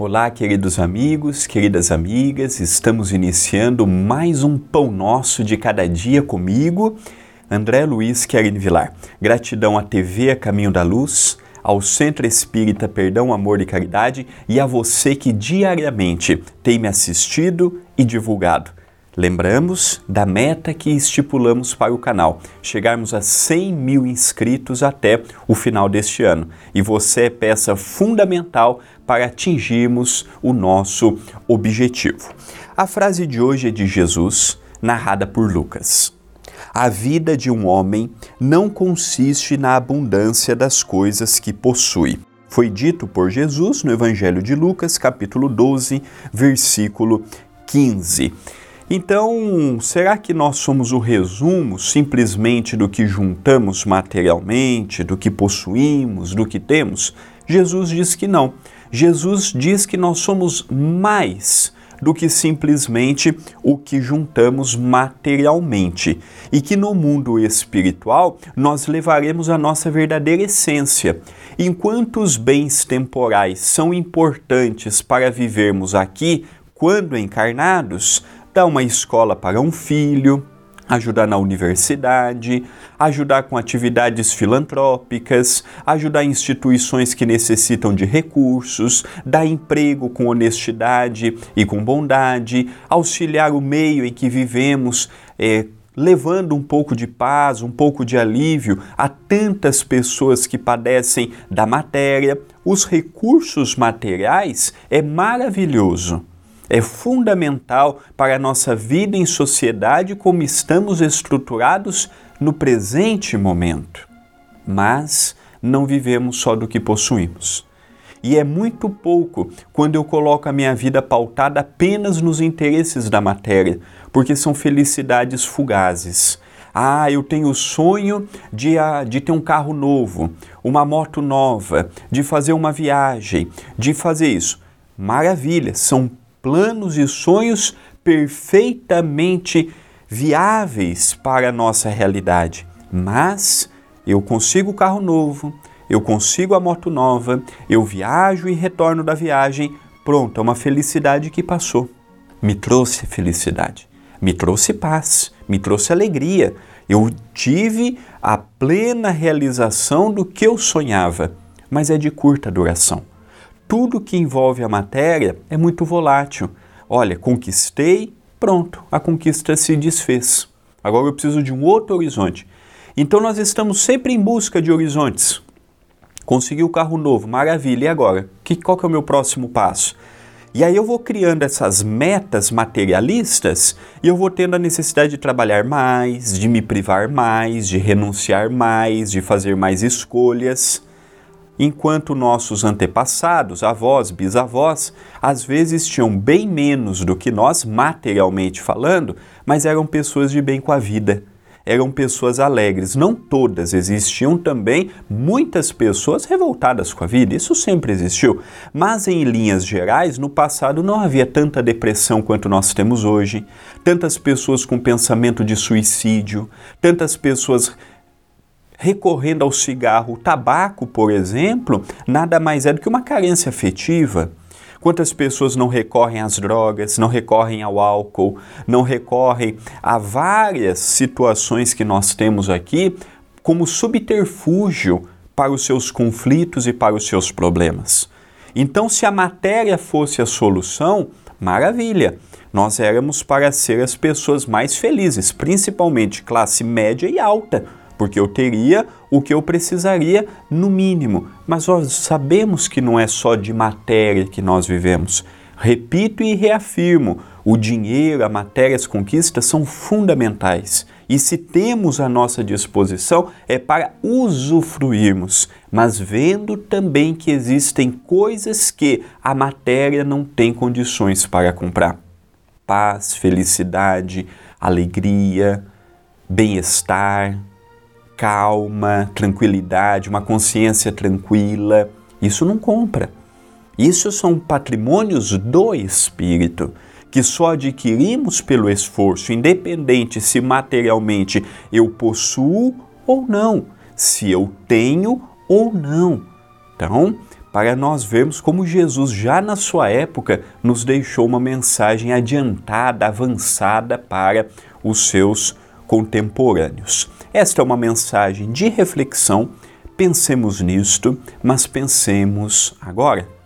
Olá, queridos amigos, queridas amigas, estamos iniciando mais um Pão Nosso de Cada Dia comigo, André Luiz Querin Vilar. Gratidão à TV A Caminho da Luz, ao Centro Espírita Perdão, Amor e Caridade e a você que diariamente tem me assistido e divulgado. Lembramos da meta que estipulamos para o canal, chegarmos a 100 mil inscritos até o final deste ano. E você é peça fundamental para atingirmos o nosso objetivo. A frase de hoje é de Jesus, narrada por Lucas. A vida de um homem não consiste na abundância das coisas que possui. Foi dito por Jesus no Evangelho de Lucas, capítulo 12, versículo 15. Então, será que nós somos o resumo simplesmente do que juntamos materialmente, do que possuímos, do que temos? Jesus diz que não. Jesus diz que nós somos mais do que simplesmente o que juntamos materialmente e que no mundo espiritual nós levaremos a nossa verdadeira essência. Enquanto os bens temporais são importantes para vivermos aqui, quando encarnados, dar uma escola para um filho, ajudar na universidade, ajudar com atividades filantrópicas, ajudar instituições que necessitam de recursos, dar emprego com honestidade e com bondade, auxiliar o meio em que vivemos. É, levando um pouco de paz, um pouco de alívio a tantas pessoas que padecem da matéria. Os recursos materiais é maravilhoso é fundamental para a nossa vida em sociedade como estamos estruturados no presente momento. Mas não vivemos só do que possuímos. E é muito pouco quando eu coloco a minha vida pautada apenas nos interesses da matéria, porque são felicidades fugazes. Ah, eu tenho o sonho de, ah, de ter um carro novo, uma moto nova, de fazer uma viagem, de fazer isso. Maravilha, são planos e sonhos perfeitamente viáveis para a nossa realidade. Mas eu consigo o carro novo, eu consigo a moto nova, eu viajo e retorno da viagem, pronto, é uma felicidade que passou. Me trouxe felicidade, me trouxe paz, me trouxe alegria. Eu tive a plena realização do que eu sonhava, mas é de curta duração tudo que envolve a matéria é muito volátil. Olha, conquistei, pronto, a conquista se desfez. Agora eu preciso de um outro horizonte. Então nós estamos sempre em busca de horizontes. Consegui o carro novo, maravilha. E agora? Que, qual que é o meu próximo passo? E aí eu vou criando essas metas materialistas e eu vou tendo a necessidade de trabalhar mais, de me privar mais, de renunciar mais, de fazer mais escolhas. Enquanto nossos antepassados, avós, bisavós, às vezes tinham bem menos do que nós, materialmente falando, mas eram pessoas de bem com a vida. Eram pessoas alegres. Não todas, existiam também muitas pessoas revoltadas com a vida, isso sempre existiu. Mas em linhas gerais, no passado não havia tanta depressão quanto nós temos hoje, tantas pessoas com pensamento de suicídio, tantas pessoas recorrendo ao cigarro, o tabaco, por exemplo, nada mais é do que uma carência afetiva. Quantas pessoas não recorrem às drogas, não recorrem ao álcool, não recorrem a várias situações que nós temos aqui como subterfúgio para os seus conflitos e para os seus problemas. Então, se a matéria fosse a solução, maravilha, nós éramos para ser as pessoas mais felizes, principalmente classe média e alta porque eu teria o que eu precisaria no mínimo. Mas nós sabemos que não é só de matéria que nós vivemos. Repito e reafirmo: o dinheiro, a matéria, as conquistas são fundamentais. E se temos à nossa disposição, é para usufruirmos, mas vendo também que existem coisas que a matéria não tem condições para comprar: paz, felicidade, alegria, bem-estar, calma, tranquilidade, uma consciência tranquila. Isso não compra. Isso são patrimônios do espírito que só adquirimos pelo esforço, independente se materialmente eu possuo ou não, se eu tenho ou não. Então, para nós vermos como Jesus, já na sua época, nos deixou uma mensagem adiantada, avançada para os seus contemporâneos. Esta é uma mensagem de reflexão. Pensemos nisto, mas pensemos agora.